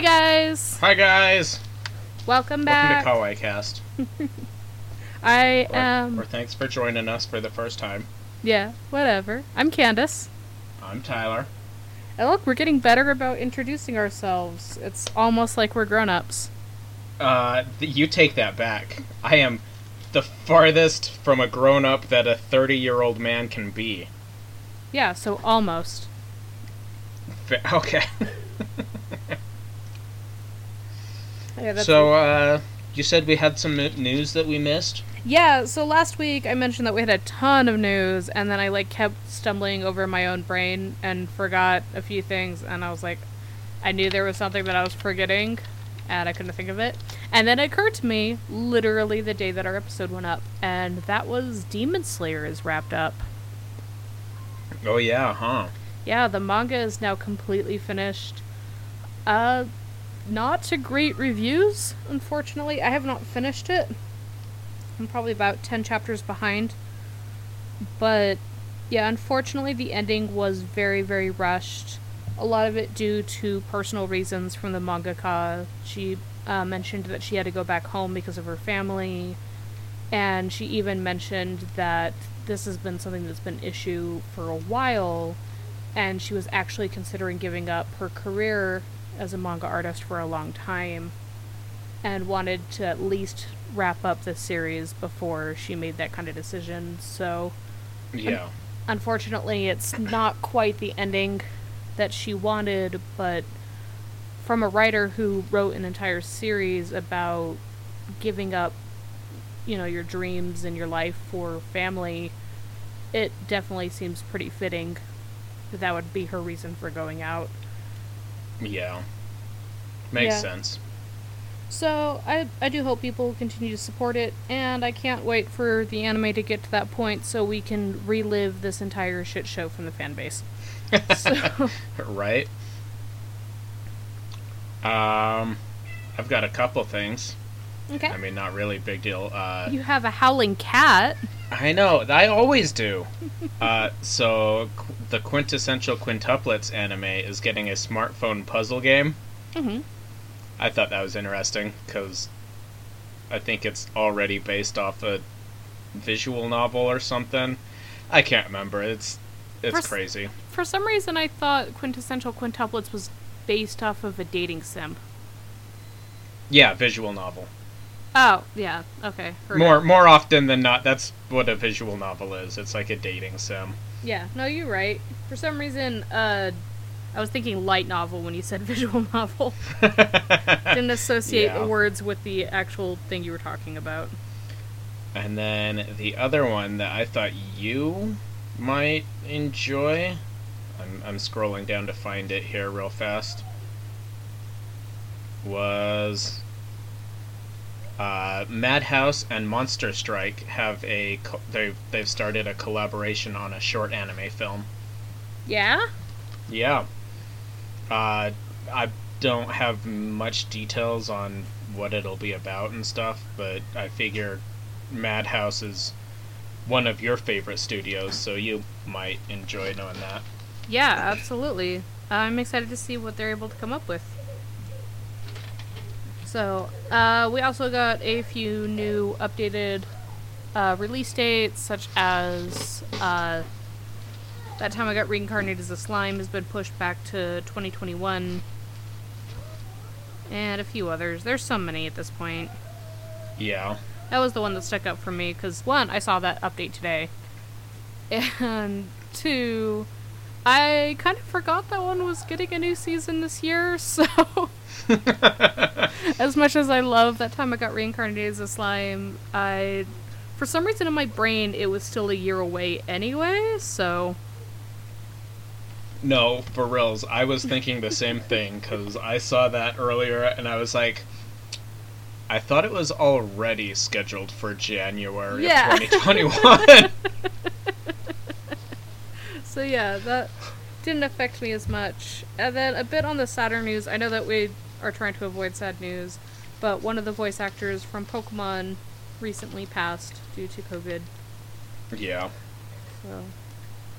Hi guys. Hi guys. Welcome Welcome back. to Kawaii Cast. I Or, am. or thanks for joining us for the first time. yeah, whatever. I'm Candace. I'm Tyler. And look, we're getting better about introducing ourselves. It's almost like we're grown-ups. Uh, th- you take that back. I am the farthest from a grown up that a 30 year old man can be. Yeah, so almost. Okay. Yeah, that's so, uh, you said we had some news that we missed? Yeah, so last week I mentioned that we had a ton of news, and then I like kept stumbling over my own brain and forgot a few things, and I was like, I knew there was something that I was forgetting, and I couldn't think of it. And then it occurred to me, literally the day that our episode went up, and that was Demon Slayer is wrapped up. Oh, yeah, huh? Yeah, the manga is now completely finished. Uh, not to great reviews, unfortunately. I have not finished it. I'm probably about 10 chapters behind. But, yeah, unfortunately, the ending was very, very rushed. A lot of it due to personal reasons from the mangaka. She uh, mentioned that she had to go back home because of her family. And she even mentioned that this has been something that's been issue for a while and she was actually considering giving up her career as a manga artist for a long time and wanted to at least wrap up the series before she made that kind of decision. So, Yeah. unfortunately, it's not quite the ending that she wanted, but from a writer who wrote an entire series about giving up, you know, your dreams and your life for family, it definitely seems pretty fitting that that would be her reason for going out. Yeah. Makes Yeah. sense. So I I do hope people continue to support it, and I can't wait for the anime to get to that point so we can relive this entire shit show from the fan base. So right? Um, I've got a couple things. okay, I mean, not really big deal. Uh, you have a howling cat. I know. I always do. uh, so qu- the quintessential quintuplets anime is getting a smartphone puzzle game. hmm I thought that was interesting because I think it's already based off a visual novel or something. I can't remember. It's it's First- crazy. For some reason, I thought quintessential quintuplets was based off of a dating sim. Yeah, visual novel. Oh yeah, okay. More it. more often than not, that's what a visual novel is. It's like a dating sim. Yeah, no, you're right. For some reason, uh, I was thinking light novel when you said visual novel. Didn't associate Yeah. the words with the actual thing you were talking about. And then the other one that I thought you might enjoy. I'm, I'm scrolling down to find it here real fast. Was uh, Madhouse and Monster Strike have a co- they've they've started a collaboration on a short anime film. Yeah. Yeah. Uh, I don't have much details on what it'll be about and stuff, but I figure Madhouse is one of your favorite studios, so you might enjoy knowing that. Yeah, absolutely. I'm excited to see what they're able to come up with. So, uh, we also got a few new updated uh, release dates, such as uh, that time I got reincarnated as a slime has been pushed back to 2021, and a few others. There's so many at this point. Yeah. That was the one that stuck out for me because one, I saw that update today, and two, I kind of forgot that one was getting a new season this year. So, as much as I love that time I got reincarnated as a slime, I, for some reason in my brain, it was still a year away anyway. So, no, for reals, I was thinking the same thing because I saw that earlier and I was like, I thought it was already scheduled for January Yeah. of 2021. So yeah, that didn't affect me as much. And then a bit on the sadder news. I know that we are trying to avoid sad news, but one of the voice actors from Pokemon recently passed due to COVID. yeah. So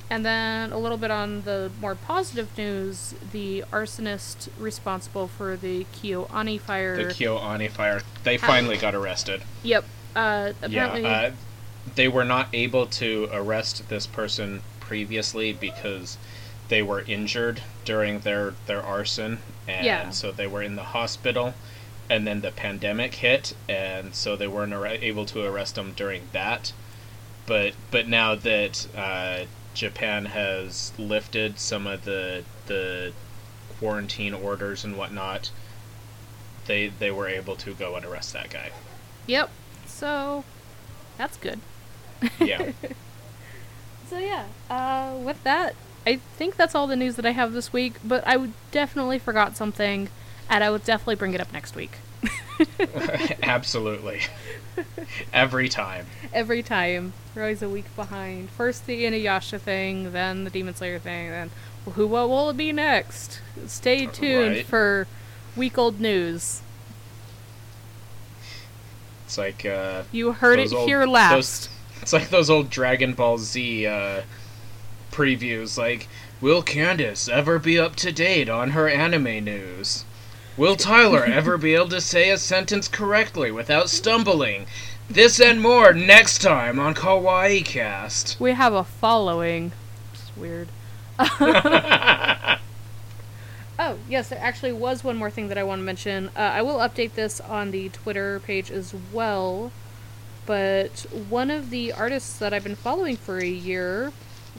And then a little bit on the more positive news, the arsonist responsible for the KyoAni fire. The KyoAni fire. They finally got arrested. Yep. Uh, apparently, Yeah, uh, they were not able to arrest this person previously because they were injured during their their arson, and Yeah. so they were in the hospital. And then the pandemic hit, and so they weren't ar- able to arrest them during that. But but now that uh, Japan has lifted some of the the quarantine orders and whatnot, they they were able to go and arrest that guy. yep. So that's good. Yeah. So yeah, uh, with that, I think that's all the news that I have this week. But I would definitely forgot something, and I would definitely bring it up next week. Absolutely. Every time. Every time, we're always a week behind. First the Inuyasha thing, then the Demon Slayer thing, then who what will it be next? Stay tuned Right. for week old news. It's like uh You heard it old- here those- last. it's like those old Dragon Ball Z uh previews like will Candace ever be up to date on her anime news? Will Tyler ever be able to say a sentence correctly without stumbling? This and more next time on Kawaii Cast. We have a following. It's weird. Oh, yes, there actually was one more thing that I want to mention. Uh, I will update this on the Twitter page as well. But one of the artists that I've been following for a year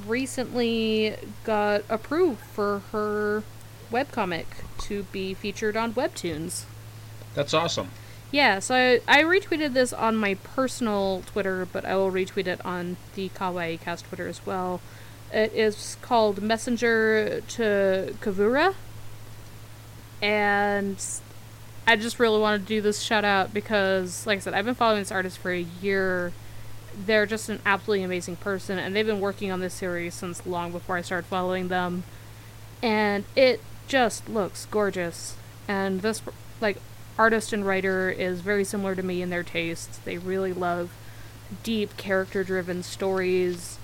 recently got approved for her webcomic to be featured on Webtoons. That's awesome. Yeah, so I, I retweeted this on my personal Twitter, but I will retweet it on the Kawaii Cast Twitter as well. It is called Messenger to Kavura. And I just really want to do this shout out because, like I said, I've been following this artist for a year. They're just an absolutely amazing person, and they've been working on this series since long before I started following them. And it just looks gorgeous. And this, like, artist and writer is very similar to me in their tastes. They really love deep, character driven stories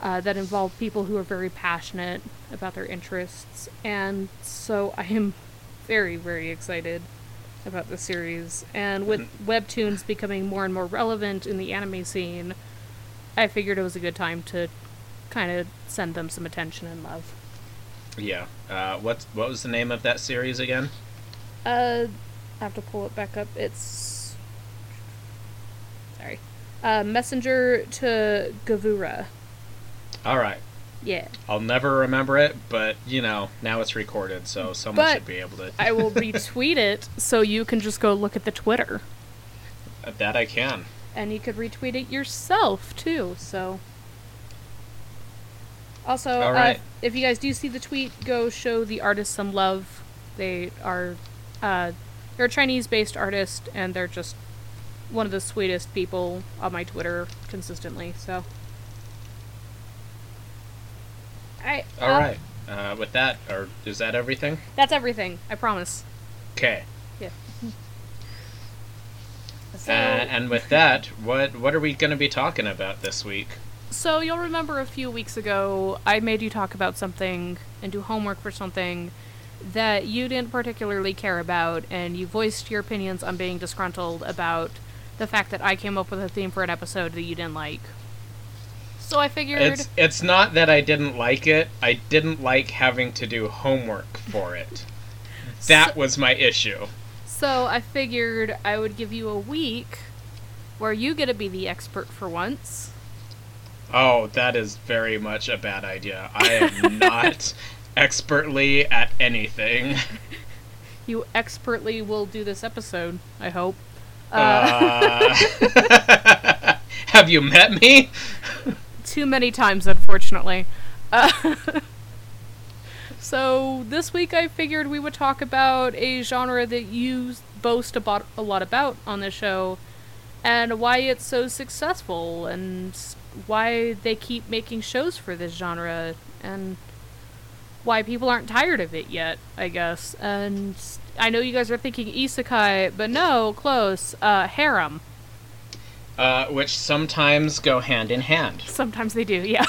uh, that involve people who are very passionate about their interests. And so I am very, very excited about the series. And with webtoons becoming more and more relevant in the anime scene, I figured it was a good time to kind of send them some attention and love. Yeah. Uh what what was the name of that series again? Uh, I have to pull it back up. It's sorry, uh, Messenger to Gavura. All right. Yeah, I'll never remember it, but you know, now it's recorded, so someone But should be able to. I will retweet it so you can just go look at the Twitter, that I can. and you could retweet it yourself too. So. Also, All uh, if you guys do see the tweet, go show the artist some love. They are, uh, they're a Chinese-based artist, and they're just one of the sweetest people on my Twitter consistently. So, I All right. Uh, with that, or is that everything? That's everything. I promise. Okay. Yeah. So, Uh, and with that, what what are we going to be talking about this week? so you'll remember a few weeks ago, I made you talk about something and do homework for something that you didn't particularly care about, and you voiced your opinions on being disgruntled about the fact that I came up with a theme for an episode that you didn't like. So I figured. It's it's not that I didn't like it. I didn't like having to do homework for it. That So- was my issue. So I figured I would give you a week where you get to be the expert for once. Oh, that is very much a bad idea. I am not expertly at anything. You expertly will do this episode, I hope. Uh, Uh, have you met me? Too many times, unfortunately. Uh, so this week I figured we would talk about a genre that you boast about a lot about on the show, and why it's so successful, and why they keep making shows for this genre, and why people aren't tired of it yet. I guess. And I know you guys are thinking isekai, but no, close. Uh, harem. Uh, which sometimes go hand in hand. Sometimes they do, yeah.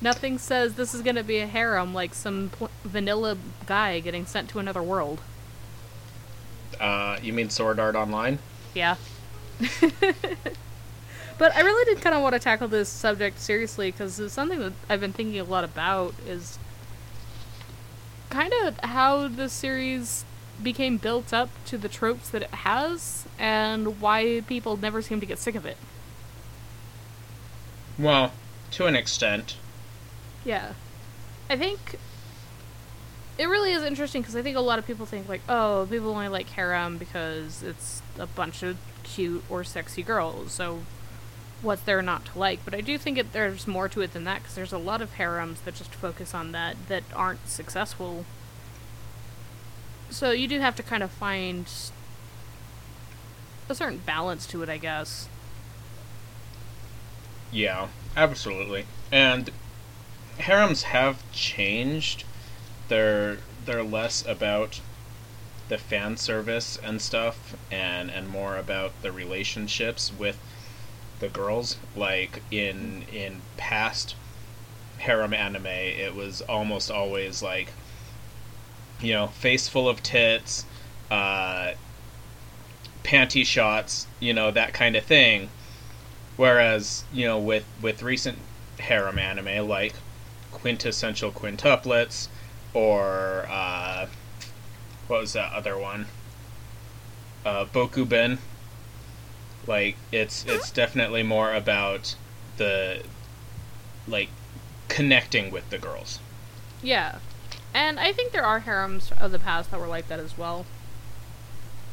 Nothing says this is gonna be a harem like some pl- vanilla guy getting sent to another world. Uh, you mean Sword Art Online? Yeah. but I really did kind of want to tackle this subject seriously because it's something that I've been thinking a lot about is kind of how the series became built up to the tropes that it has and why people never seem to get sick of it. Well, to an extent. Yeah. I think it really is interesting because I think a lot of people think like, oh, people only like harem because it's a bunch of cute or sexy girls. So what's there not to like? But I do think it, there's more to it than that because there's a lot of harems that just focus on that that aren't successful. So you do have to kind of find a certain balance to it, I guess. Yeah, absolutely. And harems have changed. They're they're less about the fan service and stuff and and more about the relationships with the girls like in in past harem anime it was almost always like you know face full of tits uh panty shots you know that kind of thing whereas you know with with recent harem anime like quintessential quintuplets or uh what was that other one? Uh, Bokuben. Like it's it's definitely more about the like connecting with the girls. Yeah. And I think there are harems of the past that were like that as well.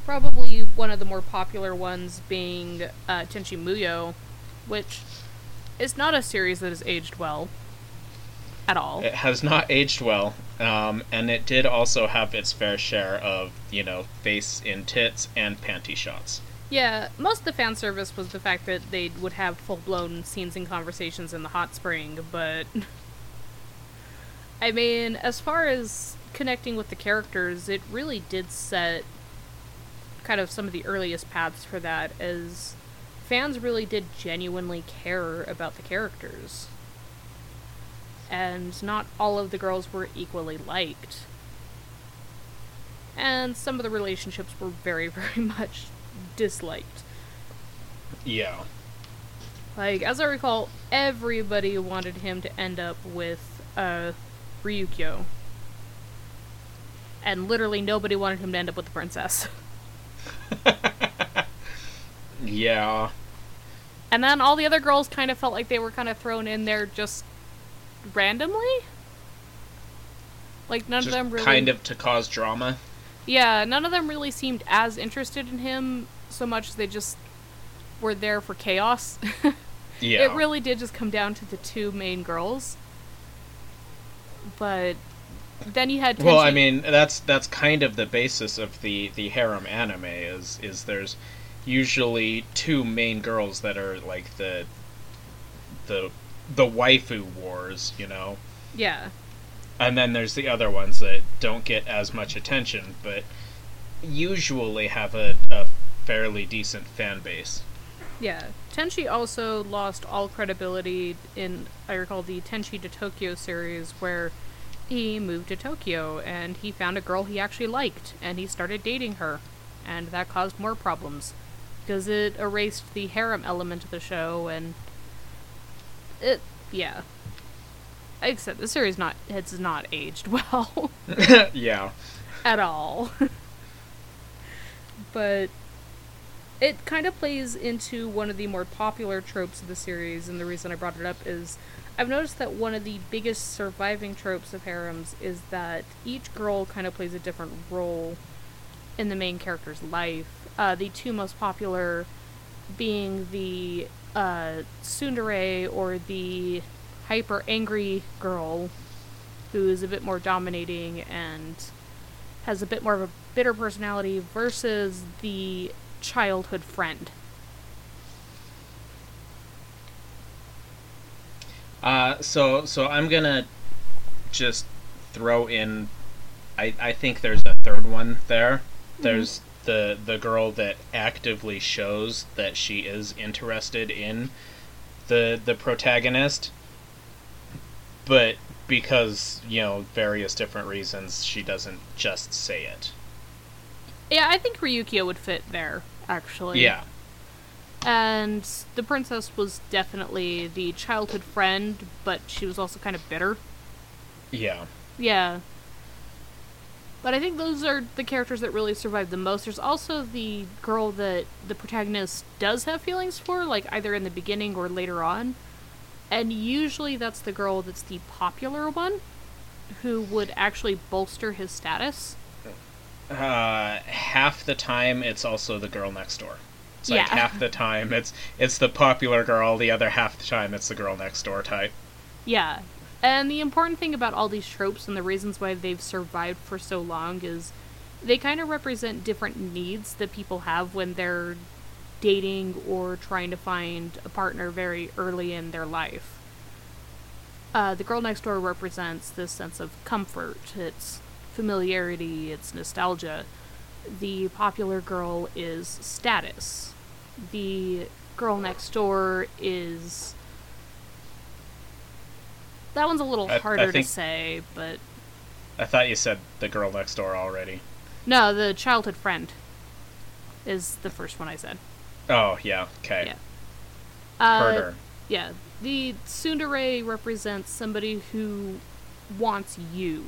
Probably one of the more popular ones being uh, Tenchi Muyo, which is not a series that has aged well at all. It has not aged well, um, and it did also have its fair share of you know face in tits and panty shots. Yeah, most of the fan service was the fact that they would have full blown scenes and conversations in the hot spring, but. I mean, as far as connecting with the characters, it really did set kind of some of the earliest paths for that, as fans really did genuinely care about the characters. And not all of the girls were equally liked. And some of the relationships were very, very much disliked. Yeah. Like, as I recall, everybody wanted him to end up with uh, Ryoko. And literally nobody wanted him to end up with the princess. yeah. And then all the other girls kind of felt like they were kind of thrown in there just randomly. Like none Just of them really kind of to cause drama. Yeah, none of them really seemed as interested in him so much as they just were there for chaos. Yeah. It really did just come down to the two main girls. But then you had Well, I mean, that's that's kind of the basis of the the harem anime is is there's usually two main girls that are like the the the waifu wars, you know. yeah. And then there's the other ones that don't get as much attention, but usually have a, a fairly decent fan base. Yeah. Tenchi also lost all credibility in, I recall, the Tenchi to Tokyo series, where he moved to Tokyo and he found a girl he actually liked and he started dating her. And that caused more problems. Because it erased the harem element of the show and. It. Yeah. I except the series not it's not aged well yeah. at all. but it kind of plays into one of the more popular tropes of the series, and the reason I brought it up is I've noticed that one of the biggest surviving tropes of harems is that each girl kind of plays a different role in the main character's life. Uh, the two most popular being the uh, tsundere or the hyper angry girl who is a bit more dominating and has a bit more of a bitter personality versus the childhood friend. Uh, so so I'm gonna just throw in. I I think there's a third one there. There's the the girl that actively shows that she is interested in the the protagonist, but because you know various different reasons, she doesn't just say it. Yeah, I think Ryukiya would fit there, actually. Yeah, And the princess was definitely the childhood friend, but she was also kind of bitter. yeah, Yeah. But I think those are the characters that really survive the most. There's also the girl that the protagonist does have feelings for, like either in the beginning or later on. And usually that's the girl that's the popular one who would actually bolster his status. Uh, half the time it's also the girl next door. It's like Yeah. half the time it's it's the popular girl, the other half the time it's the girl next door type. Yeah. And the important thing about all these tropes and the reasons why they've survived for so long is they kind of represent different needs that people have when they're dating or trying to find a partner very early in their life. Uh, the girl next door represents this sense of comfort, it's familiarity, it's nostalgia. The popular girl is status. The girl next door is that one's a little I- I harder think- to say, but I thought you said the girl next door already. no, the childhood friend is the first one I said. Oh yeah, okay. Yeah. Uh. Yeah, the tsundere represents somebody who wants you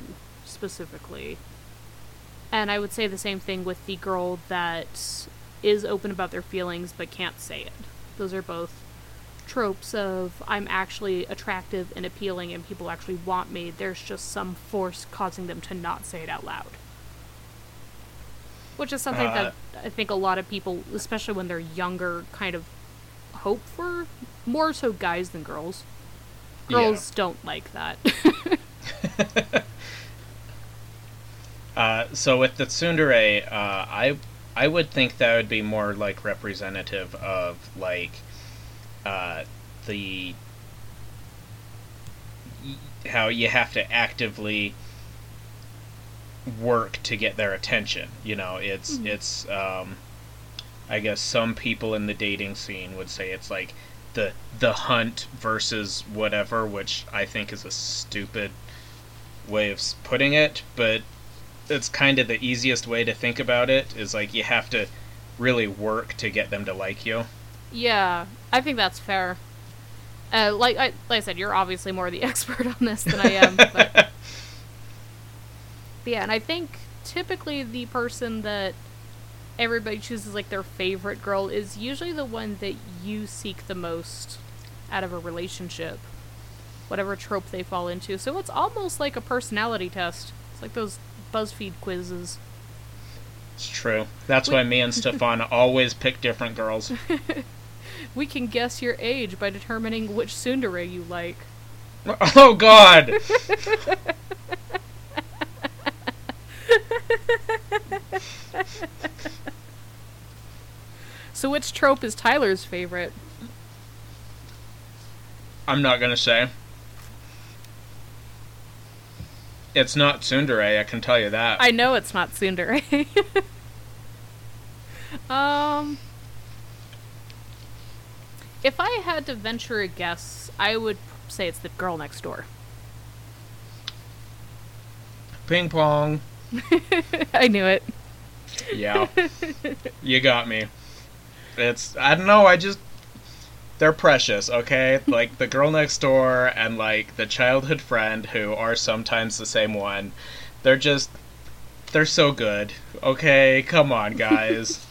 specifically. And I would say the same thing with the girl that is open about their feelings but can't say it. Those are both tropes of I'm actually attractive and appealing and people actually want me. There's just some force causing them to not say it out loud. Which is something Uh, that I think a lot of people, especially when they're younger, kind of hope for. More so guys than girls. Yeah. Girls don't like that. Uh, so with the tsundere, uh, I I would think that would be more like representative of like uh, the how you have to actively work to get their attention. You know, it's Mhm. it's um, I guess some people in the dating scene would say it's like the the hunt versus whatever, which I think is a stupid way of putting it, but it's kind of the easiest way to think about it is like you have to really work to get them to like you. yeah, I think that's fair. Uh, like I like I said, you're obviously more the expert on this than I am. But, but yeah, and I think typically the person that everybody chooses like their favorite girl is usually the one that you seek the most out of a relationship. Whatever trope they fall into. So it's almost like a personality test. It's like those BuzzFeed quizzes. It's true. That's We- why me and Stefan always pick different girls. We can guess your age by determining which tsundere you like. Oh God! So which trope is Tyler's favorite? I'm not gonna say. It's not tsundere, I can tell you that. I know it's not tsundere. um If I had to venture a guess, I would say it's the girl next door. Ping pong. I knew it. Yeah. you got me. It's I don't know, I just they're precious, okay? Like the girl next door and like the childhood friend who are sometimes the same one. They're just they're so good. Okay, come on, guys.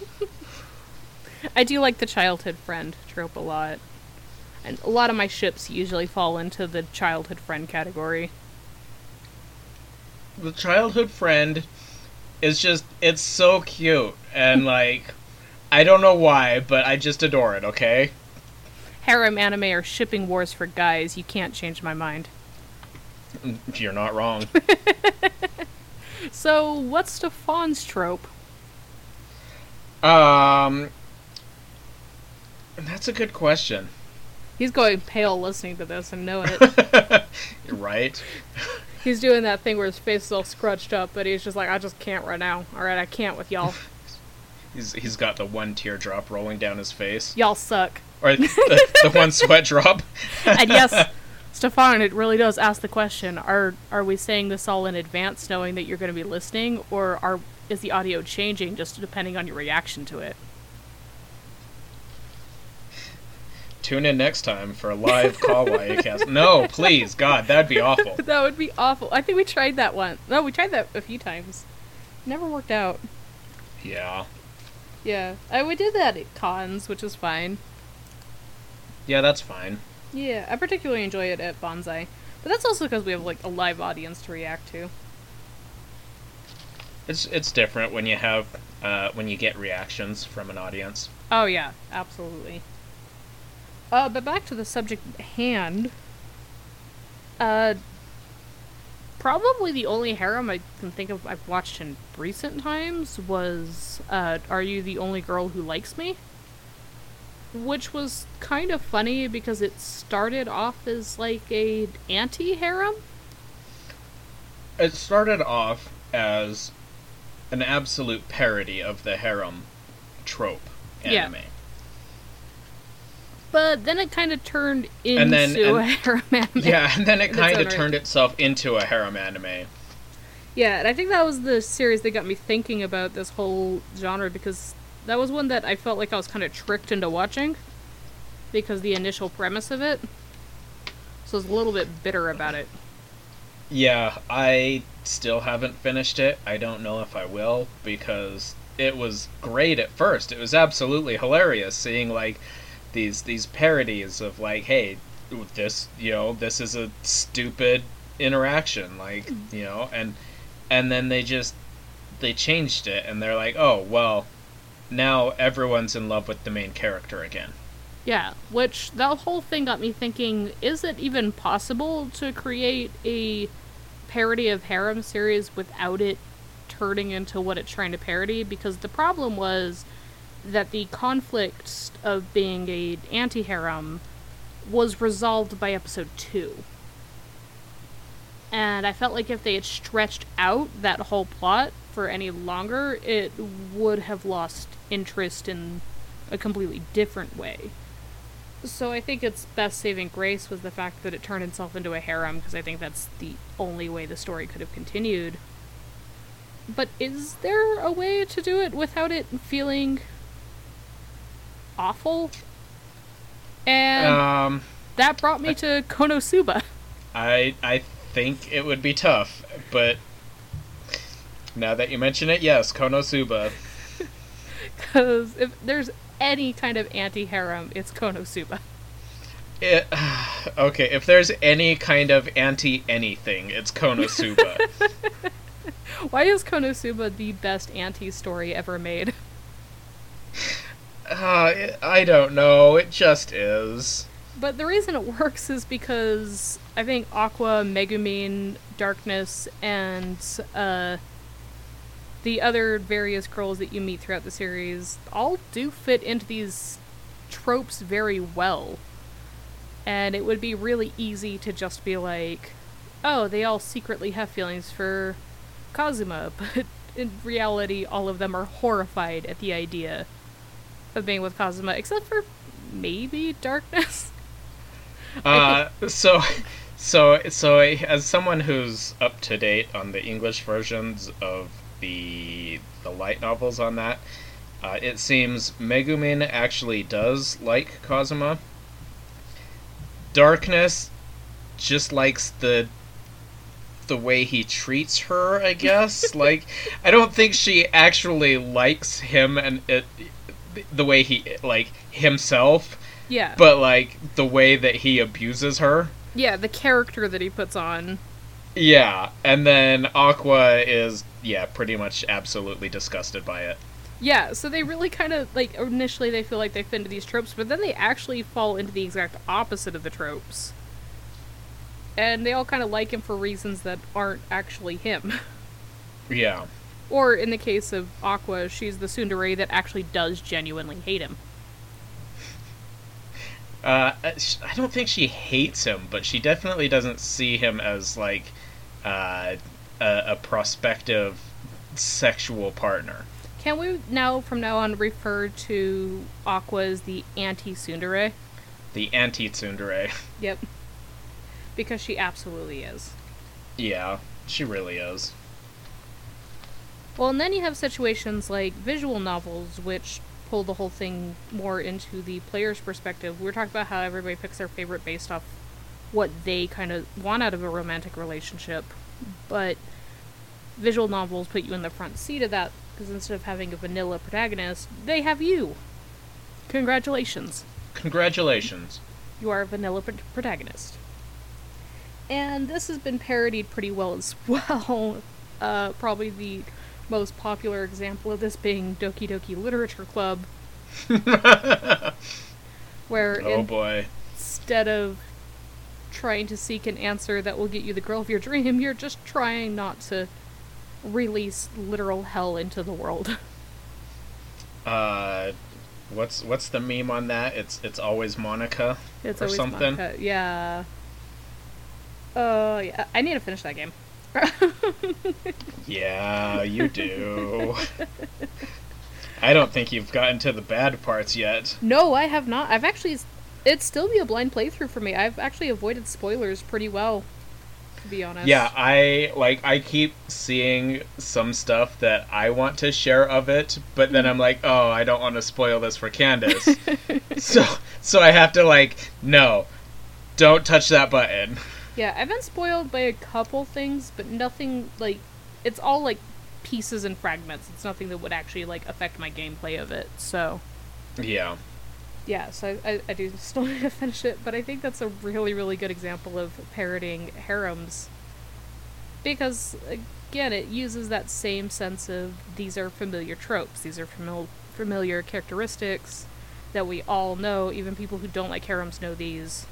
I do like the childhood friend trope a lot. And a lot of my ships usually fall into the childhood friend category. the childhood friend is just it's so cute and like I don't know why, but I just adore it, okay? Harem anime or shipping wars for guys, you can't change my mind. You're not wrong. So, what's Stefan's trope? um That's a good question. He's going pale listening to this and know it. Right. he's doing that thing where his face is all scrunched up, but he's just like, I just can't right now. Alright, I can't with y'all. He's he's got the one teardrop rolling down his face. Y'all suck. Or the, the one sweat drop. And yes, Stefan, it really does ask the question: Are are we saying this all in advance, knowing that you're going to be listening, or are is the audio changing just depending on your reaction to it? Tune in next time for a live Kawaii cast. No, please, God, that'd be awful. that would be awful. I think we tried that one. No, we tried that a few times. Never worked out. Yeah. Yeah, I we did that at cons, which is fine. Yeah, that's fine. Yeah, I particularly enjoy it at Bonsai, but that's also because we have like a live audience to react to. It's it's different when you have uh, when you get reactions from an audience. Oh yeah, absolutely. Uh, but back to the subject at hand. Uh, probably the only harem I can think of I've watched in recent times was uh, "Are You the Only Girl Who Likes Me," which was kind of funny because it started off as like a anti-harem. It started off as an absolute parody of the harem trope anime. Yeah. But then it kind of turned into And then- a harem anime. Yeah, and then it kind of right. turned itself into a harem anime. Yeah, and I think that was the series that got me thinking about this whole genre because that was one that I felt like I was kind of tricked into watching because the initial premise of it. So I was a little bit bitter about it. Yeah, I still haven't finished it. I don't know if I will because it was great at first. It was absolutely hilarious seeing like these these parodies of like, hey, this you know this is a stupid interaction, like you know, and and then they just they changed it and they're like, oh well, now everyone's in love with the main character again. Yeah, which that whole thing got me thinking is it even possible to create a parody of harem series without it turning into what it's trying to parody? Because the problem was that the conflict of being a anti harem was resolved by episode two. And I felt like if they had stretched out that whole plot for any longer, it would have lost interest in a completely different way. So I think its best saving grace was the fact that it turned itself into a harem because I think that's the only way the story could have continued. But is there a way to do it without it feeling awful? And Um, that brought me to Konosuba. I I think it would be tough, but now that you mention it, yes, Konosuba. Because if there's any kind of anti harem, it's Konosuba. It, okay, if there's any kind of anti anything, it's Konosuba. Why is Konosuba the best anti story ever made? uh, it- I don't know. It just is. But the reason it works is because I think Aqua, Megumin, Darkness, and uh, the other various girls that you meet throughout the series all do fit into these tropes very well. And it would be really easy to just be like, oh, they all secretly have feelings for Kazuma, but in reality, all of them are horrified at the idea of being with Kazuma, except for maybe Darkness. Uh, so, so, so, as someone who's up to date on the English versions of the the light novels on that, uh, it seems Megumin actually does like Kazuma. Darkness just likes the the way he treats her, I guess. like, I don't think she actually likes him and it, the way he like himself Yeah. but like the way that he abuses her. yeah, the character that he puts on. Yeah, and then Aqua is yeah, pretty much absolutely disgusted by it. Yeah, so they really kind of like initially they feel like they fit into these tropes, but then they actually fall into the exact opposite of the tropes. And they all kind of like him for reasons that aren't actually him. Yeah. or in the case of Aqua, she's the tsundere that actually does genuinely hate him. Uh, I don't think she hates him, but she definitely doesn't see him as like uh, a, a prospective sexual partner. Can we now from now on refer to Aqua as the anti tsundere? The anti tsundere. Yep. because she absolutely is. Yeah, she really is. Well, and then you have situations like visual novels, which pull the whole thing more into the player's perspective. We were talking about how everybody picks their favorite based off what they kind of want out of a romantic relationship, but visual novels put you in the front seat of that because instead of having a vanilla protagonist, they have you. Congratulations. Congratulations. You are a vanilla pr- protagonist. And this has been parodied pretty well as well. Uh, probably the most popular example of this being Doki Doki Literature Club, where oh in- boy. instead of trying to seek an answer that will get you the girl of your dream, you're just trying not to release literal hell into the world. Uh, what's what's the meme on that? It's it's always Monika It's or always something. Monika. Yeah. Oh yeah, I need to finish that game. Yeah, you do. I don't think you've gotten to the bad parts yet. No, I have not. I've actually. It'd still be a blind playthrough for me. I've actually avoided spoilers pretty well, to be honest. Yeah, I like I keep seeing some stuff that I want to share of it, but then I'm like, "Oh, I don't want to spoil this for Candace." so so I have to like, "No. Don't touch that button." Yeah, I've been spoiled by a couple things, but nothing like. It's all like pieces and fragments. It's nothing that would actually like affect my gameplay of it. So Yeah. Yeah, so I, I, do still need to finish it, but I think that's a really really good example of parroting harems because again, it uses that same sense of these are familiar tropes. These are famil- familiar characteristics that we all know. Even people who don't like harems know these.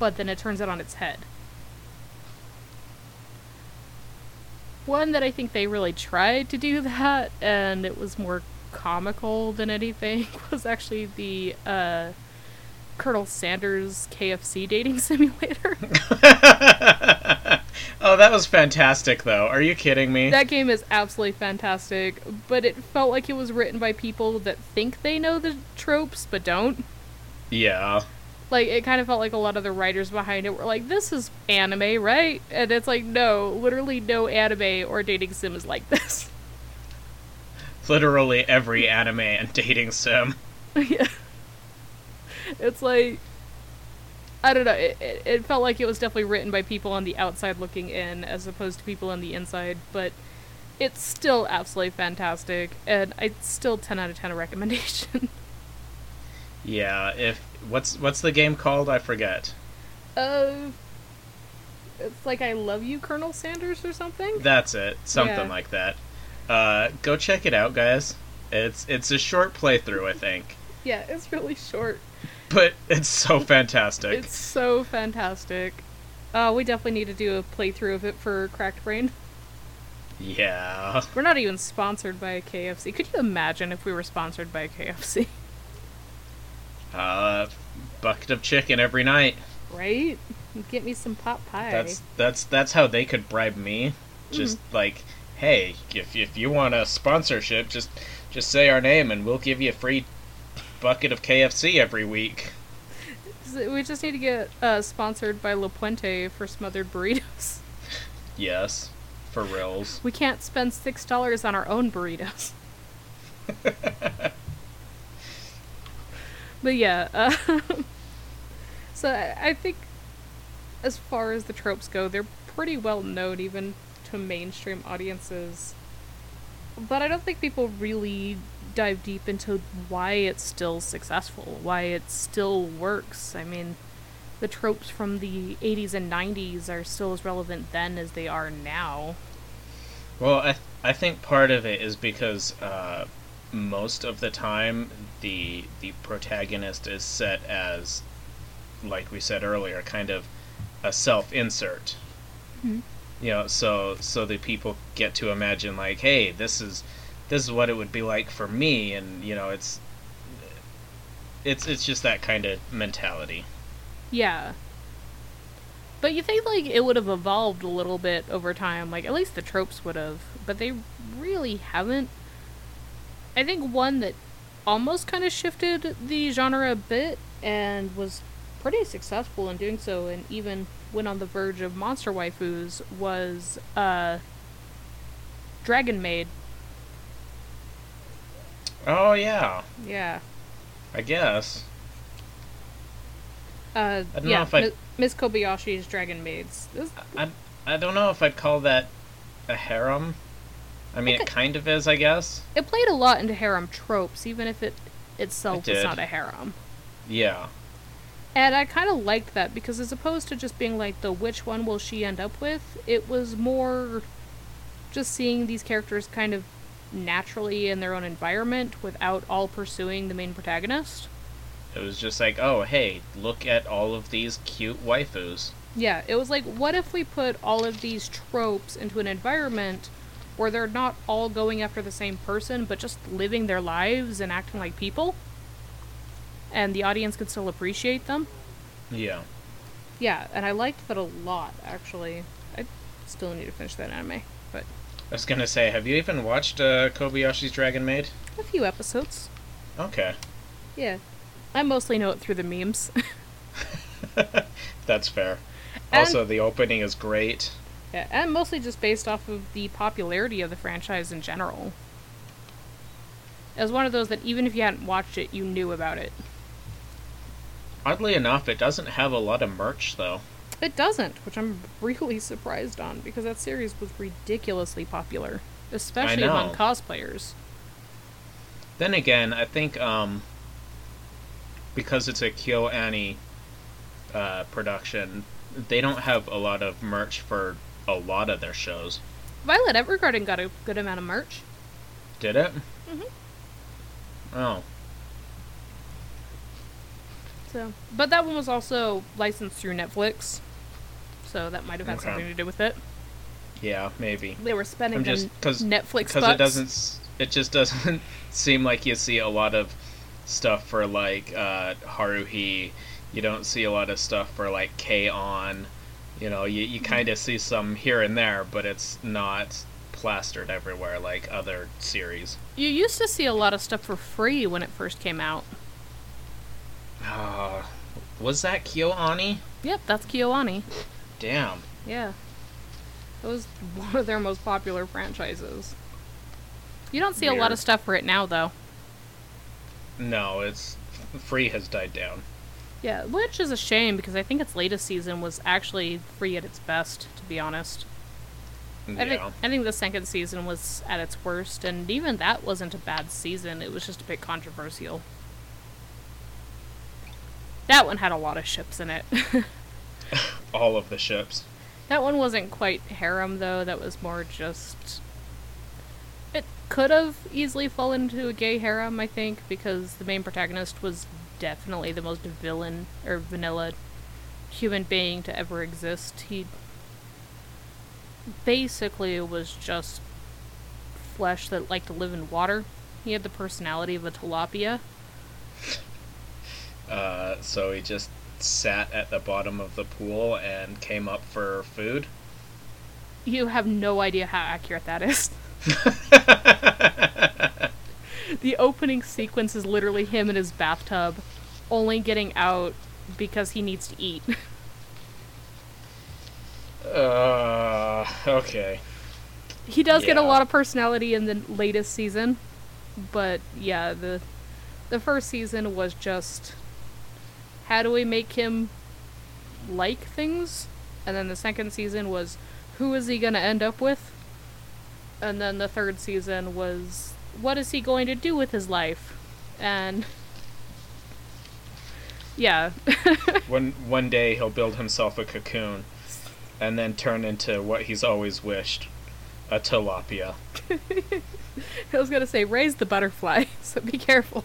But then it turns it on its head. One that I think they really tried to do that, and it was more comical than anything, was actually the uh, Colonel Sanders KFC dating simulator. oh, that was fantastic though. Are you kidding me? that game is absolutely fantastic, but it felt like it was written by people that think they know the tropes but don't. yeah. Like it kind of felt like a lot of the writers behind it were like, "This is anime, right?" And it's like, no, literally no anime or dating sim is like this. Literally every anime and dating sim. yeah. It's like I don't know. It, it, it felt like it was definitely written by people on the outside looking in, as opposed to people on the inside. But it's still absolutely fantastic, and I still ten out of ten a recommendation. Yeah, if what's what's the game called? I forget. uh, it's like I love you, Colonel Sanders, or something. That's it. Something Yeah. like that. Uh, go check it out, guys. It's it's a short playthrough, I think, Yeah, it's really short. but it's so fantastic. It's so fantastic. Uh, we definitely need to do a playthrough of it for Cracked Brain. Yeah. We're not even sponsored by a KFC. Could you imagine if we were sponsored by a KFC? Uh, bucket of chicken every night. Right? Get me some pot pie. That's that's that's how they could bribe me. Just Mm-hmm. like, hey, if if you want a sponsorship, just just say our name and we'll give you a free bucket of KFC every week. We just need to get uh, sponsored by La Puente for smothered burritos. Yes, for reals. We can't spend six dollars on our own burritos. but yeah, uh, so I, I think as far as the tropes go, they're pretty well known even to mainstream audiences. But I don't think people really dive deep into why it's still successful, why it still works. I mean, the tropes from the 80s and 90s are still as relevant then as they are now. Well, I I think part of it is because uh, most of the time the the protagonist is set as, like we said earlier, kind of a self insert. Mhm. You know, so so the people get to imagine like, hey, this is this is what it would be like for me, and you know, it's it's it's just that kind of mentality. Yeah. But you think like it would have evolved a little bit over time, like at least the tropes would have, but they really haven't. I think one that almost kind of shifted the genre a bit and was pretty successful in doing so and even went on the verge of monster waifus was uh, Dragon Maid. Oh yeah, Yeah. I guess. Uh, I don't yeah, know if I- Miss Kobayashi's Dragon Maids. This- I I don't know if I'd call that a harem. I mean, it kind of is, I guess. It played a lot into harem tropes, even if it itself It was not a harem. Yeah. And I kind of liked that because as opposed to just being like the which one will she end up with, it was more just seeing these characters kind of naturally in their own environment without all pursuing the main protagonist. It was just like, oh, hey, look at all of these cute waifus. Yeah, it was like, what if we put all of these tropes into an environment where they're not all going after the same person, but just living their lives and acting like people? And the audience could still appreciate them? Yeah. Yeah, and I liked that a lot, actually. I still need to finish that anime, but I was gonna say, have you even watched uh, Kobayashi's Dragon Maid? a few episodes. Okay. Yeah. I mostly know it through the memes. That's fair. And- also, the opening is great. yeah, and mostly just based off of the popularity of the franchise in general. It was one of those that even if you hadn't watched it, you knew about it. Oddly enough, it doesn't have a lot of merch, though. It doesn't, which I'm really surprised on because that series was ridiculously popular, especially among cosplayers. Then again, I think um, because it's a KyoAni uh, production, they don't have a lot of merch for a lot of their shows. Violet Evergarden got a good amount of merch. Did it? Mhm. Oh, So, but that one was also licensed through Netflix, so that might have had Okay. something to do with it. yeah, maybe. They were spending I'm just because Netflix because it doesn't it just doesn't seem like you see a lot of stuff for like uh, Haruhi. You don't see a lot of stuff for like K-On. You know, you you kind of see some here and there, but it's not plastered everywhere like other series. You used to see a lot of stuff for free when it first came out. Uh, was that KyoAni? Yep, that's KyoAni. Damn. Yeah. It was one of their most popular franchises. You don't see a lot of stuff for it now, though. No, it's free has died down. Yeah, which is a shame because I think its latest season was actually free at its best, to be honest. I think I think the second season was at its worst, and even that wasn't a bad season. It was just a bit controversial. That one had a lot of ships in it. All of the ships. that one wasn't quite harem though. That was more just. It could have easily fallen into a gay harem, I think, because the main protagonist was definitely the most villain or vanilla human being to ever exist. He basically was just flesh that liked to live in water. He had the personality of a tilapia. Uh, so he just sat at the bottom of the pool and came up for food. You have no idea how accurate that is. The opening sequence is literally him in his bathtub, only getting out because he needs to eat. uh, okay. he does get a lot of personality in the latest season, but yeah, the the first season was just how do we make him like things? And then the second season was who is he going to end up with? And then the third season was what is he going to do with his life? And yeah. One one day he'll build himself a cocoon, and then turn into what he's always wished, a tilapia. I was gonna say raise the butterfly, so be careful.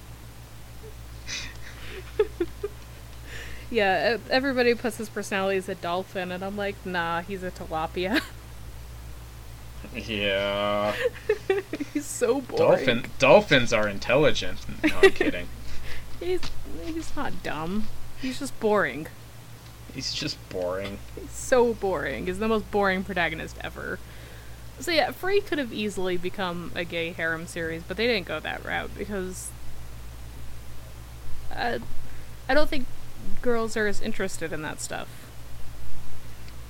Yeah, everybody puts his personality as a dolphin, and I'm like, nah, he's a tilapia. Yeah. he's so boring. Dolphin dolphins are intelligent. No, I'm kidding. He's he's not dumb. He's just boring. He's just boring. He's so boring. He's the most boring protagonist ever. So yeah, Free could have easily become a gay harem series, but they didn't go that route because uh, I don't think girls are as interested in that stuff.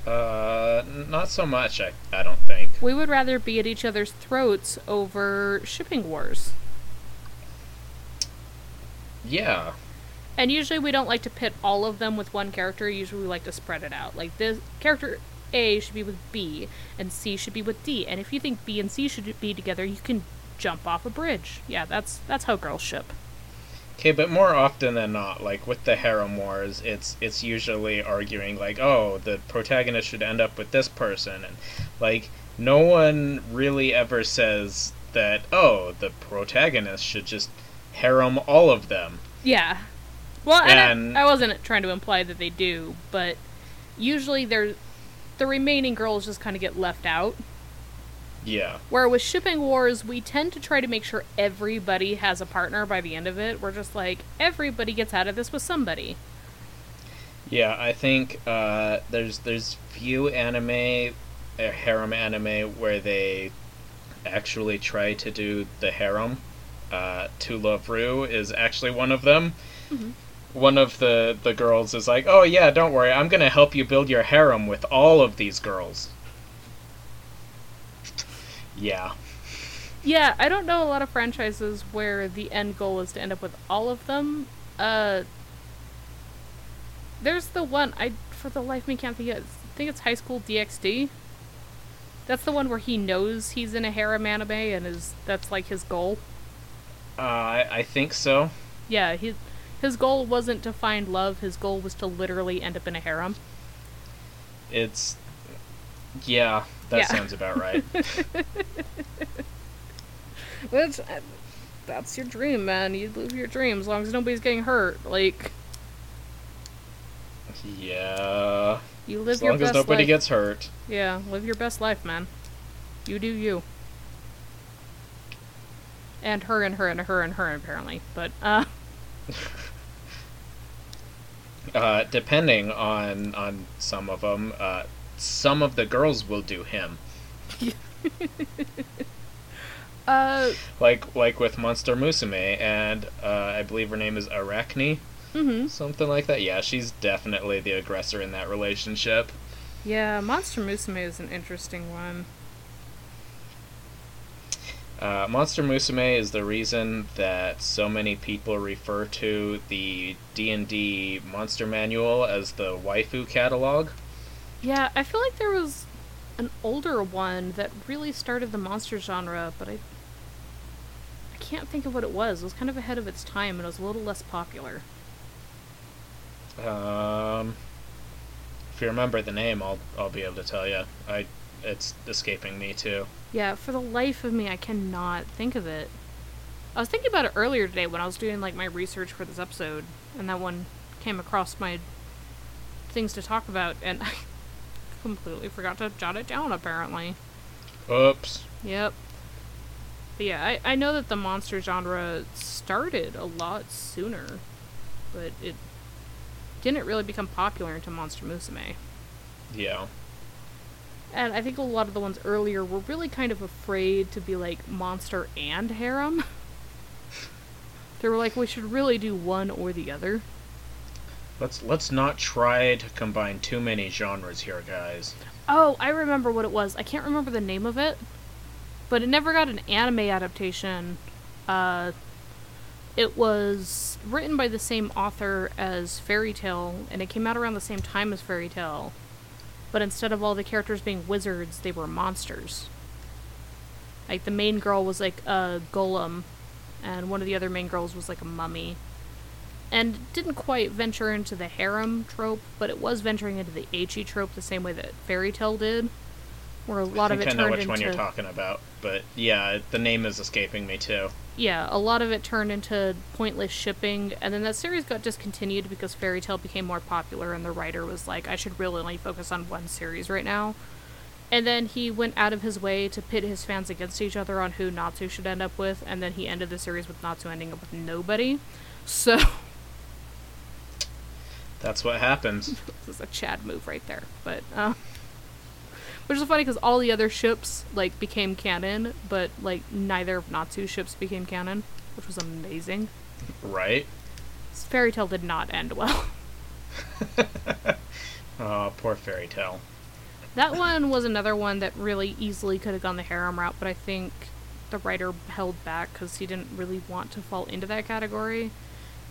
Uh, not so much. I I don't think. We would rather be at each other's throats over shipping wars. Yeah. And usually we don't like to pit all of them with one character. Usually we like to spread it out. Like this character A should be with B and C should be with D. And if you think B and C should be together, you can jump off a bridge. Yeah, that's that's how girls ship. Okay, but more often than not, like with the harem wars, it's it's usually arguing like, oh, the protagonist should end up with this person, and like no one really ever says that, oh, the protagonist should just harem all of them. Yeah. Well, and, I, I wasn't trying to imply that they do, but usually they're the remaining girls just kind of get left out. Yeah. Where with shipping wars, we tend to try to make sure everybody has a partner by the end of it. We're just like everybody gets out of this with somebody. Yeah, I think uh, there's there's few anime, uh, harem anime where they actually try to do the harem. Uh, To Love Ru is actually one of them. One of the the girls is like, "Oh yeah, don't worry, I'm gonna help you build your harem with all of these girls." Yeah, Yeah, I don't know a lot of franchises where the end goal is to end up with all of them. Uh, there's the one I for the life of me can't think of. I think it's High School DxD. That's the one where he knows he's in a harem anime and is that's like his goal. uh, I, I think so. Yeah, his his goal wasn't to find love. His goal was to literally end up in a harem. It's yeah, that Yeah. sounds about right. That's that's your dream, man. You live your dream as long as nobody's getting hurt. Like yeah, you live as your long as best nobody life. gets hurt. Yeah, live your best life, man. You do you. And her and her and her and her apparently. But uh Uh, depending on on some of them, uh, some of the girls will do him. uh Like like with Monster Musume, and uh, I believe her name is Arachne, mhm. something like that. Yeah, she's definitely the aggressor in that relationship. Yeah, Monster Musume is an interesting one. Uh, Monster Musume is the reason that so many people refer to the D and D Monster Manual as the waifu catalog. Yeah, I feel like there was an older one that really started the monster genre, but I I can't think of what it was. It was kind of ahead of its time and it was a little less popular. Um, if you remember the name, I'll I'll be able to tell you. I it's escaping me too. Yeah, for the life of me, I cannot think of it. I was thinking about it earlier today when I was doing like my research for this episode, and that one came across my things to talk about, and I completely forgot to jot it down. Apparently, Oops. yep. But yeah, I, I know that the monster genre started a lot sooner, but it didn't really become popular until Monster Musume. Yeah. And I think a lot of the ones earlier were really kind of afraid to be like monster and harem. they were like, we should really do one or the other. Let's let's not try to combine too many genres here, guys. Oh, I remember what it was. I can't remember the name of it, but it never got an anime adaptation. Uh, it was written by the same author as Fairy Tail, and it came out around the same time as Fairy Tail. But instead of all the characters being wizards, they were monsters. Like the main girl was like a golem, and one of the other main girls was like a mummy. And didn't quite venture into the harem trope, but it was venturing into the ecchi trope the same way that Fairy Tail did, where a lot I of it I know turned which into one you're talking about, but yeah, the name is escaping me too. yeah, a lot of it turned into pointless shipping, and then that series got discontinued because Fairy Tail became more popular, and the writer was like, I should really only focus on one series right now. And then he went out of his way to pit his fans against each other on who Natsu should end up with, and then he ended the series with Natsu ending up with nobody. So, That's what happens. this is a Chad move right there. But, uh, which is funny because all the other ships, like, became canon, but, like, neither of Natsu's ships became canon, which was amazing. right? Fairy Tail did not end well. oh, poor Fairy Tail. That one was another one that really easily could have gone the harem route, but I think the writer held back because he didn't really want to fall into that category.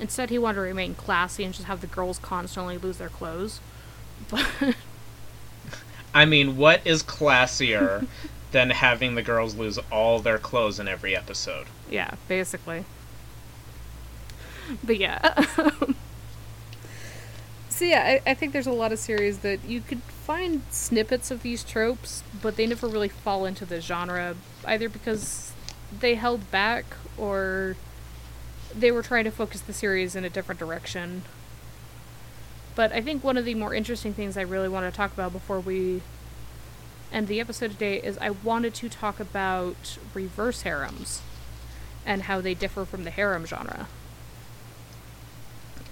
Instead, he wanted to remain classy and just have the girls constantly lose their clothes. But I mean, what is classier than having the girls lose all their clothes in every episode? yeah, basically. But yeah. so yeah, I, I think there's a lot of series that you could find snippets of these tropes, but they never really fall into the genre, either because they held back or they were trying to focus the series in a different direction. But I think one of the more interesting things I really want to talk about before we end the episode today is I wanted to talk about reverse harems and how they differ from the harem genre.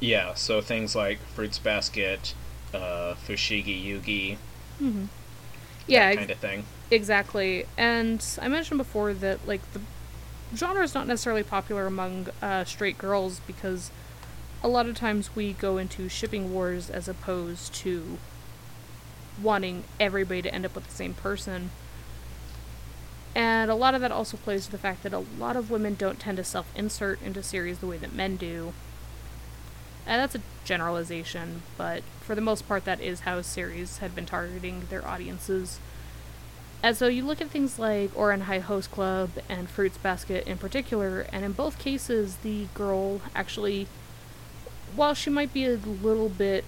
Yeah, so things like Fruits Basket, uh, Fushigi Yugi, Mm-hmm. Yeah, kind of thing. exactly. And I mentioned before that like the genre is not necessarily popular among uh, straight girls because a lot of times we go into shipping wars as opposed to wanting everybody to end up with the same person. And a lot of that also plays to the fact that a lot of women don't tend to self insert into series the way that men do. And that's a generalization, but for the most part, that is how series had been targeting their audiences. And so you look at things like Ouran High Host Club and Fruits Basket in particular, and in both cases, the girl actually, while she might be a little bit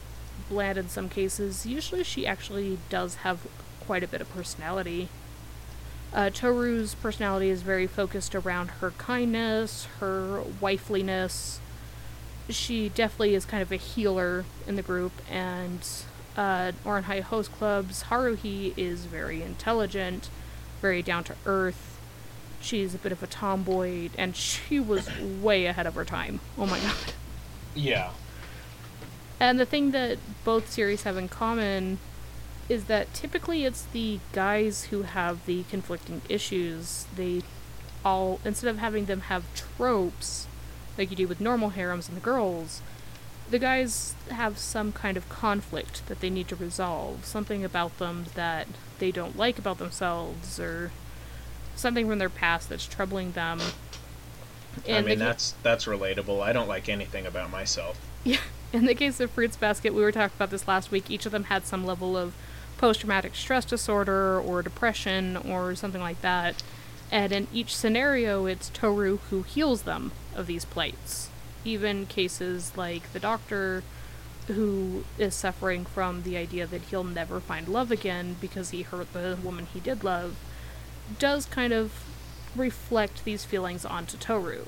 bland in some cases, usually she actually does have quite a bit of personality. Uh, Tohru's personality is very focused around her kindness, her wifeliness. She definitely is kind of a healer in the group, and uh, High Host Club's Haruhi is very intelligent, very down to earth. She's a bit of a tomboy, and she was way ahead of her time. Oh my god. Yeah. And the thing that both series have in common is that typically it's the guys who have the conflicting issues. They all, instead of having them have tropes like you do with normal harems and the girls, the guys have some kind of conflict that they need to resolve. Something about them that they don't like about themselves, or something from their past that's troubling them. I In the mean, that's that's relatable. I don't like anything about myself. Yeah, in the case of Fruits Basket, we were talking about this last week. Each of them had some level of post traumatic stress disorder or depression or something like that. And in each scenario, it's Tohru who heals them of these plights. Even cases like the doctor who is suffering from the idea that he'll never find love again because he hurt the woman he did love, does kind of reflect these feelings onto Tohru.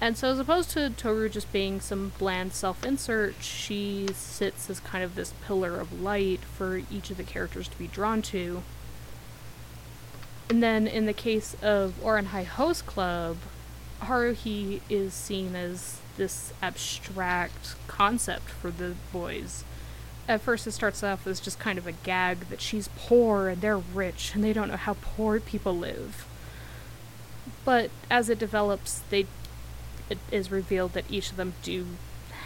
And so, as opposed to Tohru just being some bland self insert, she sits as kind of this pillar of light for each of the characters to be drawn to. And then, in the case of Ouran High Host Club, Haruhi is seen as this abstract concept for the boys. At first, it starts off as just kind of a gag that she's poor and they're rich and they don't know how poor people live. But as it develops, they it is revealed that each of them do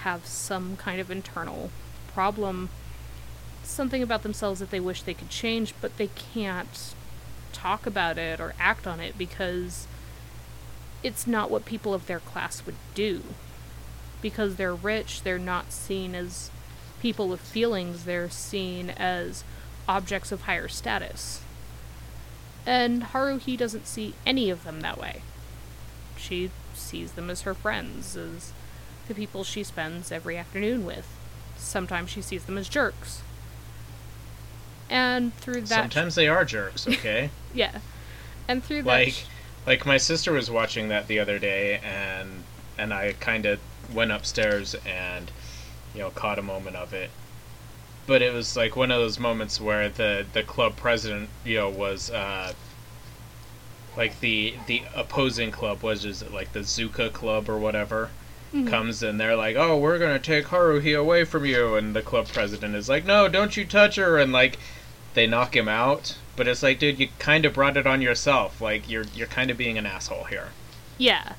have some kind of internal problem, something about themselves that they wish they could change, but they can't talk about it or act on it because it's not what people of their class would do. Because they're rich, they're not seen as people with feelings, they're seen as objects of higher status. And Haruhi doesn't see any of them that way. She sees them as her friends, as the people she spends every afternoon with. Sometimes she sees them as jerks. And through that Sometimes they are jerks, okay? yeah. And through that like sh- like my sister was watching that the other day and and I kind of went upstairs and you know caught a moment of it. But it was like one of those moments where the the club president, you know, was uh like the the opposing club was is it like the Zuka club or whatever Mhm. comes and they're like, "Oh, we're going to take Haruhi away from you." And the club president is like, "No, don't you touch her." And like they knock him out, but it's like, dude, you kind of brought it on yourself. Like you're you're kind of being an asshole here. Yeah.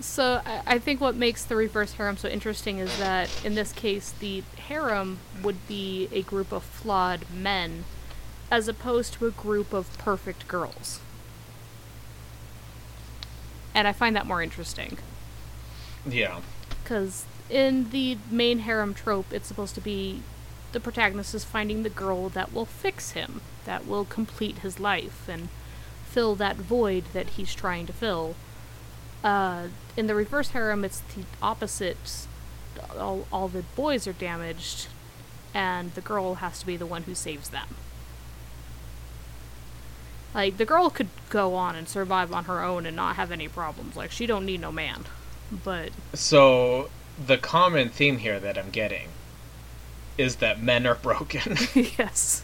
So I, I think what makes the reverse harem so interesting is that in this case, the harem would be a group of flawed men, as opposed to a group of perfect girls. And I find that more interesting. Yeah. Because in the main harem trope, it's supposed to be the protagonist is finding the girl that will fix him, that will complete his life, and fill that void that he's trying to fill. Uh, in the reverse harem, it's the opposite. All, all the boys are damaged, and the girl has to be the one who saves them. Like, the girl could go on and survive on her own and not have any problems. Like, she don't need no man. But So the common theme here that I'm getting is that men are broken. yes.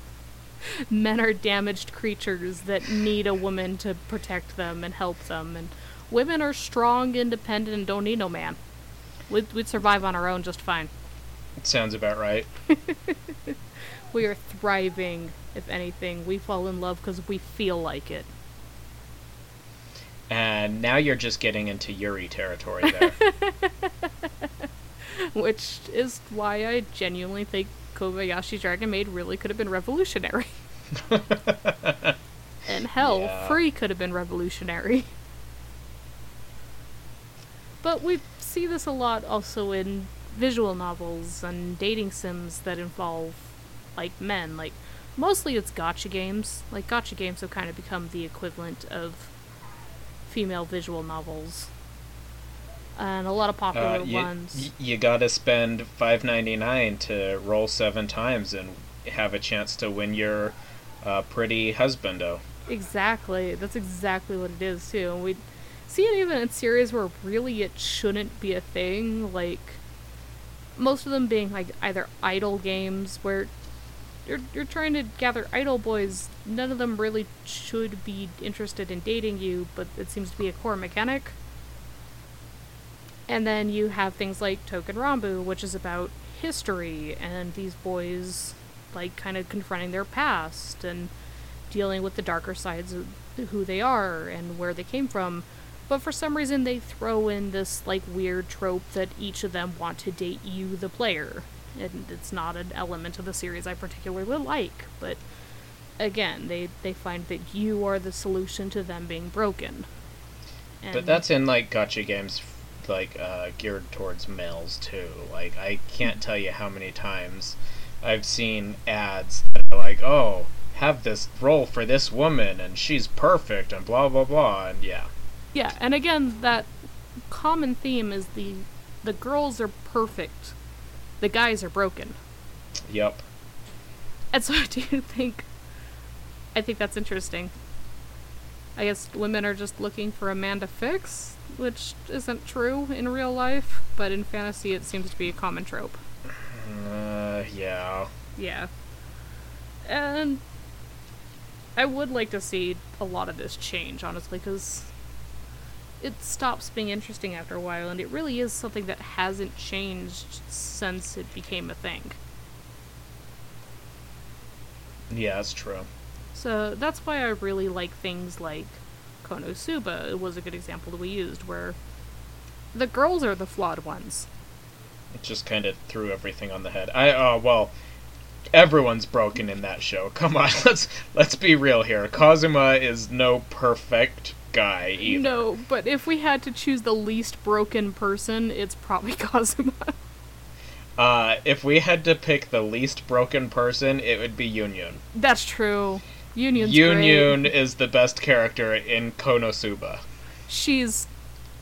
Men are damaged creatures that need a woman to protect them and help them, and women are strong, independent, and don't need no man. We'd, we'd survive on our own just fine. Sounds about right. We are thriving, if anything. We fall in love because we feel like it. And now you're just getting into Yuri territory there. Which is why I genuinely think Kobayashi Dragon Maid really could have been revolutionary. and hell, Yeah. Free could have been revolutionary. But we see this a lot also in visual novels and dating sims that involve like men. Like mostly it's gacha games. Like gacha games have kind of become the equivalent of female visual novels. And a lot of popular Uh, you, ones. you gotta spend five ninety nine to roll seven times and have a chance to win your uh, pretty husbando. Exactly. That's exactly what it is too. And we see it even in series where really it shouldn't be a thing. Like most of them being like either idol games where you're you're trying to gather idol boys. None of them really should be interested in dating you, but it seems to be a core mechanic. And then you have things like Touken Ranbu, which is about history and these boys like kind of confronting their past and dealing with the darker sides of who they are and where they came from. But for some reason, they throw in this like weird trope that each of them want to date you, the player, and it's not an element of the series I particularly like. But again, they they find that you are the solution to them being broken. But that's in like gacha games, like uh, geared towards males too. Like I can't tell you how many times I've seen ads that are like, "Oh, have this role for this woman, and she's perfect," and blah blah blah, and yeah, Yeah, and again, that common theme is the the girls are perfect, the guys are broken. yep. And so I do think I think that's interesting. I guess women are just looking for a man to fix, which isn't true in real life, but in fantasy it seems to be a common trope. Uh, yeah. Yeah. And I would like to see a lot of this change, honestly, because it stops being interesting after a while, and it really is something that hasn't changed since it became a thing. Yeah, that's true. So that's why I really like things like Konosuba. It was a good example that we used, where the girls are the flawed ones. It just kind of threw everything on the head. I uh well, everyone's broken in that show. Come on, let's let's be real here. Kazuma is no perfect guy either. No, but if we had to choose the least broken person, it's probably Kazuma. Uh, if we had to pick the least broken person, it would be Yunyun. That's true. Yunyun's Yunyun great. is the best character in Konosuba. She's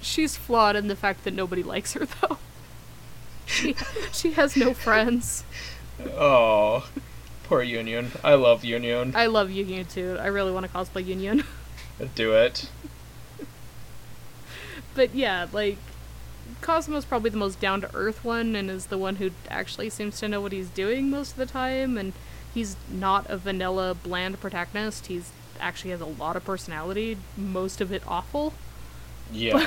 she's flawed in the fact that nobody likes her though. She she has no friends. Oh, poor Yunyun. I love Yunyun. I love Yunyun too. I really want to cosplay Yunyun. Do it. but yeah, like Kazuma's probably the most down to earth one and is the one who actually seems to know what he's doing most of the time and he's not a vanilla bland protagonist. He's actually has a lot of personality, most of it awful. Yeah.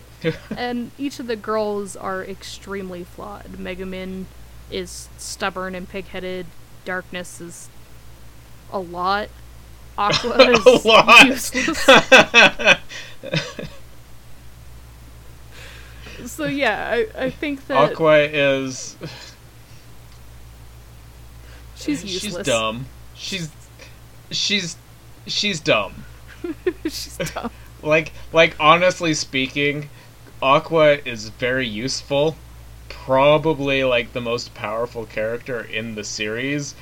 and each of the girls are extremely flawed. Megumin is stubborn and pig-headed. Darkness is a lot. Aqua is A lot. useless. yeah, I, I think that Aqua is she's useless. she's dumb. She's she's she's dumb. she's dumb. Like like honestly speaking, Aqua is very useful. Probably like the most powerful character in the series.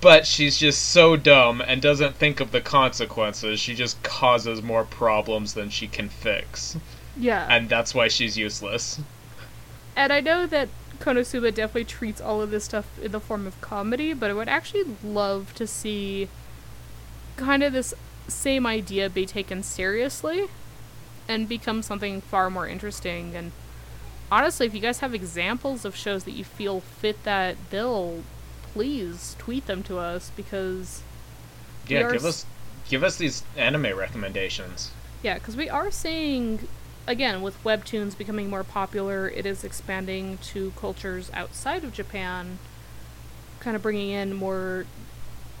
But she's just so dumb and doesn't think of the consequences. She just causes more problems than she can fix. Yeah. And that's why she's useless. And I know that Konosuba definitely treats all of this stuff in the form of comedy, but I would actually love to see kind of this same idea be taken seriously and become something far more interesting. And honestly, if you guys have examples of shows that you feel fit that bill, please tweet them to us because Yeah, give us give us these anime recommendations. Yeah, because we are seeing, again, with webtoons becoming more popular, it is expanding to cultures outside of Japan, kind of bringing in more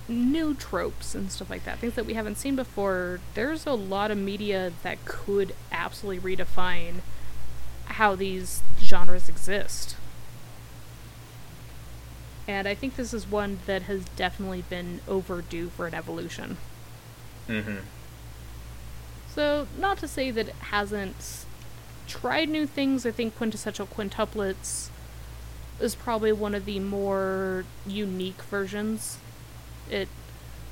new tropes and stuff like that, things that we haven't seen before. There's a lot of media that could absolutely redefine how these genres exist. And I think this is one that has definitely been overdue for an evolution. Mm-hmm. So, not to say that it hasn't tried new things. I think Quintessential Quintuplets is probably one of the more unique versions. It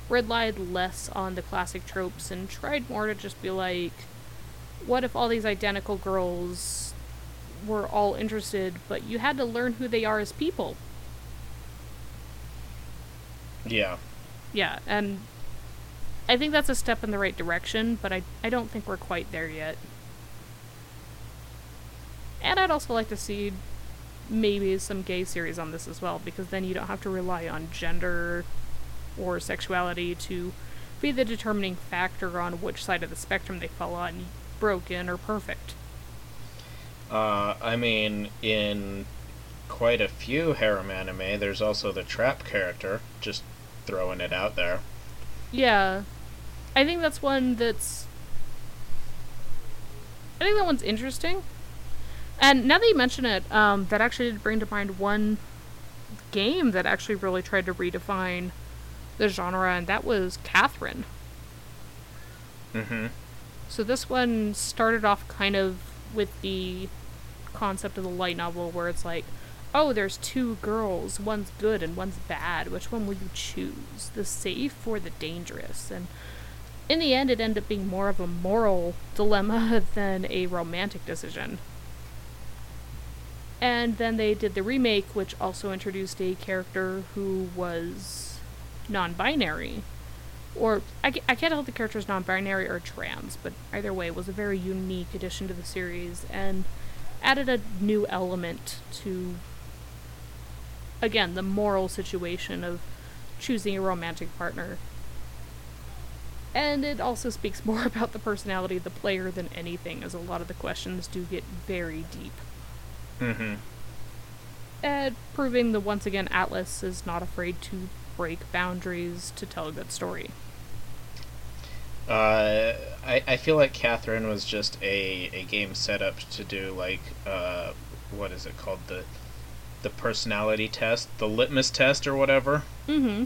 relied less on the classic tropes and tried more to just be like, what if all these identical girls were all interested, but you had to learn who they are as people? Yeah. Yeah, and I think that's a step in the right direction, but I, I don't think we're quite there yet. And I'd also like to see maybe some gay series on this as well, because then you don't have to rely on gender or sexuality to be the determining factor on which side of the spectrum they fall on broken or perfect. Uh, I mean, in quite a few harem anime, there's also the trap character. Just throwing it out there. Yeah. I think that's one that's. I think that one's interesting. And now that you mention it, um, that actually did bring to mind one game that actually really tried to redefine the genre, and that was Catherine. Mm-hmm. So this one started off kind of with the concept of the light novel where it's like, oh, there's two girls, one's good and one's bad. Which one will you choose? The safe or the dangerous? And in the end, it ended up being more of a moral dilemma than a romantic decision. And then they did the remake, which also introduced a character who was non binary. Or, I, I can't tell if the character is non binary or trans, but either way, it was a very unique addition to the series and added a new element to, again, the moral situation of choosing a romantic partner. And it also speaks more about the personality of the player than anything, as a lot of the questions do get very deep. Mm-hmm. And proving that once again Atlus is not afraid to break boundaries to tell a good story. Uh, I, I feel like Catherine was just a, a game set up to do like uh, what is it called the the personality test, the litmus test or whatever. Mm-hmm.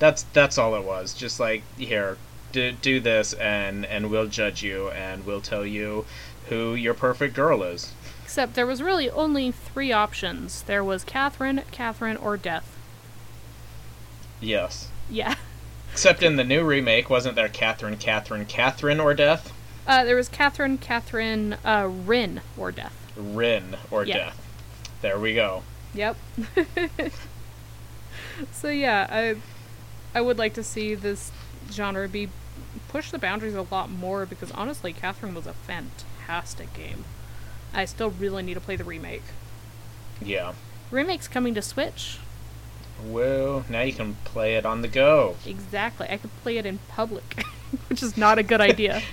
That's that's all it was. Just like here, do do this and and we'll judge you and we'll tell you who your perfect girl is. Except there was really only three options. There was Catherine, Catherine, or Death. Yes. Yeah. Except in the new remake, wasn't there Catherine, Catherine, Catherine or death? Uh, there was Catherine, Catherine, uh, Rin, or Death. Rin or Yeah. death. There we go. Yep. so yeah, I I would like to see this genre be push the boundaries a lot more because honestly, Catherine was a fantastic game. I still really need to play the remake. Yeah. Remake's coming to Switch. Well, now you can play it on the go. Exactly. I could play it in public, which is not a good idea.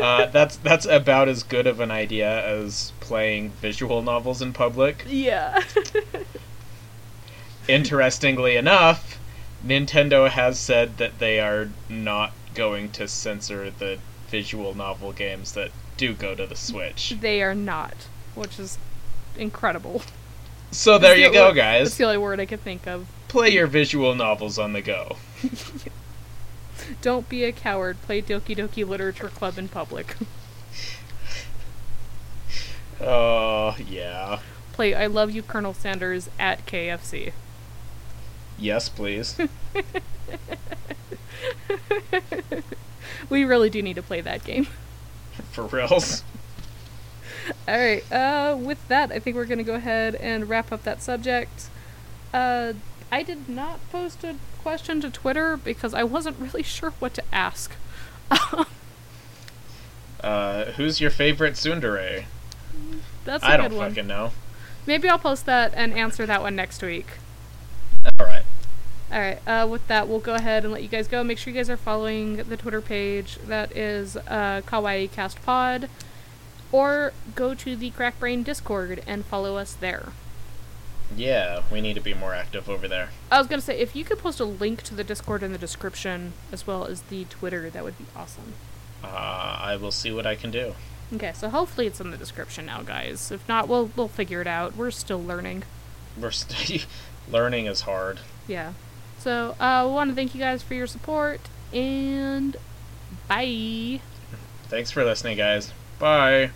Uh, that's that's about as good of an idea as playing visual novels in public. yeah. Interestingly enough, Nintendo has said that they are not going to censor the visual novel games that do go to the Switch. They are not, which is incredible. So there That's you the go, guys. That's the only word I could think of. Play your visual novels on the go. Don't be a coward. Play Doki Doki Literature Club in public. Oh, yeah. Play I Love You, Colonel Sanders at KFC. Yes, please. We really do need to play that game. For reals. All right. Uh, with that, I think we're gonna go ahead and wrap up that subject. Uh, I did not post a question to Twitter because I wasn't really sure what to ask. Uh, who's your favorite tsundere? That's a I good don't one. fucking know. Maybe I'll post that and answer that one next week. Alright. All right. Uh, with that, we'll go ahead and let you guys go. Make sure you guys are following the Twitter page. That is uh, Kawaii Cast Pod, or go to the Crack Brain Discord and follow us there. Yeah, we need to be more active over there. I was gonna say if you could post a link to the Discord in the description as well as the Twitter, that would be awesome. Uh, I will see what I can do. Okay, so hopefully it's in the description now, guys. If not, we'll we'll figure it out. We're still learning. We're st- learning is hard. Yeah. So uh, we want to thank you guys for your support and bye. Thanks for listening, guys. Bye.